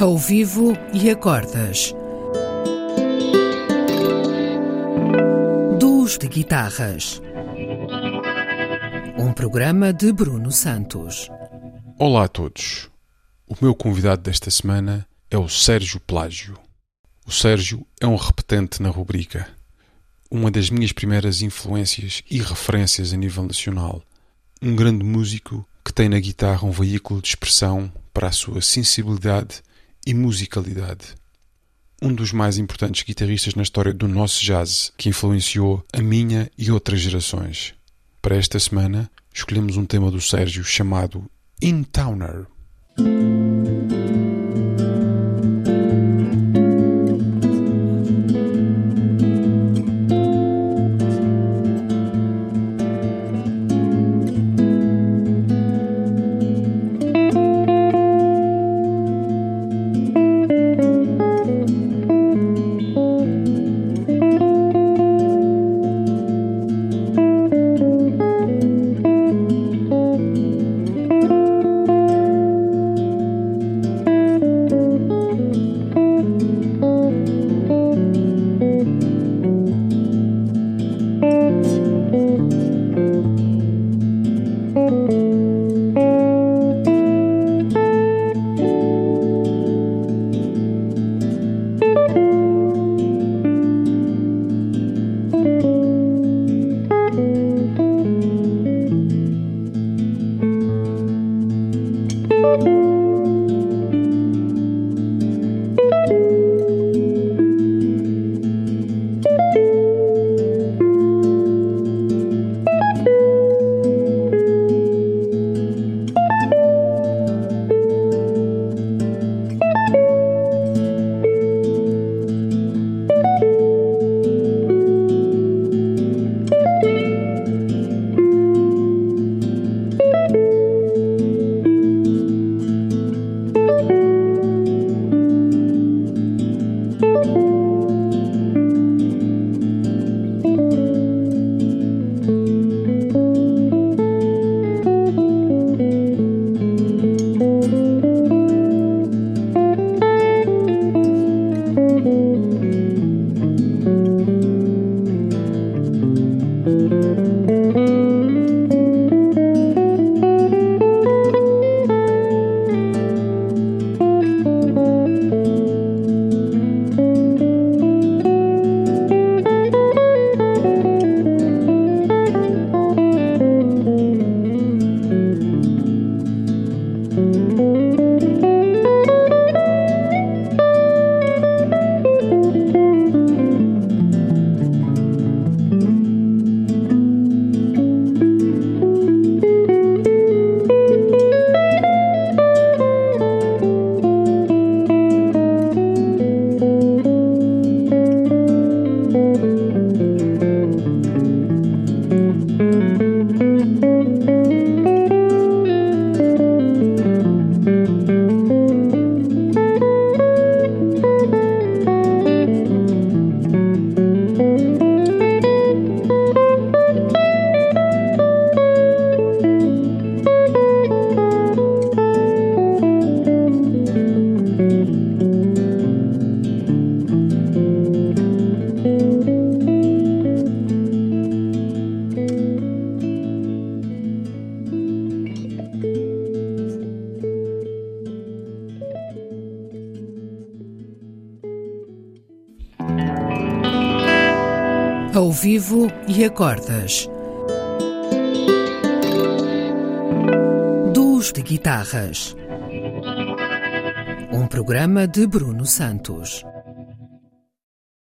Ao vivo e acordas. Duos de guitarras. Um programa de Bruno Santos. Olá a todos. O meu convidado desta semana é o Sérgio Plágio. O Sérgio é um repetente na rubrica. Uma das minhas primeiras influências e referências a nível nacional. Um grande músico que tem na guitarra um veículo de expressão para a sua sensibilidade e musicalidade. Um dos mais importantes guitarristas na história do nosso jazz, que influenciou a minha e outras gerações. Para esta semana, escolhemos um tema do Sérgio chamado In Towner. Ao vivo e acordas. Duos de guitarras. Um programa de Bruno Santos.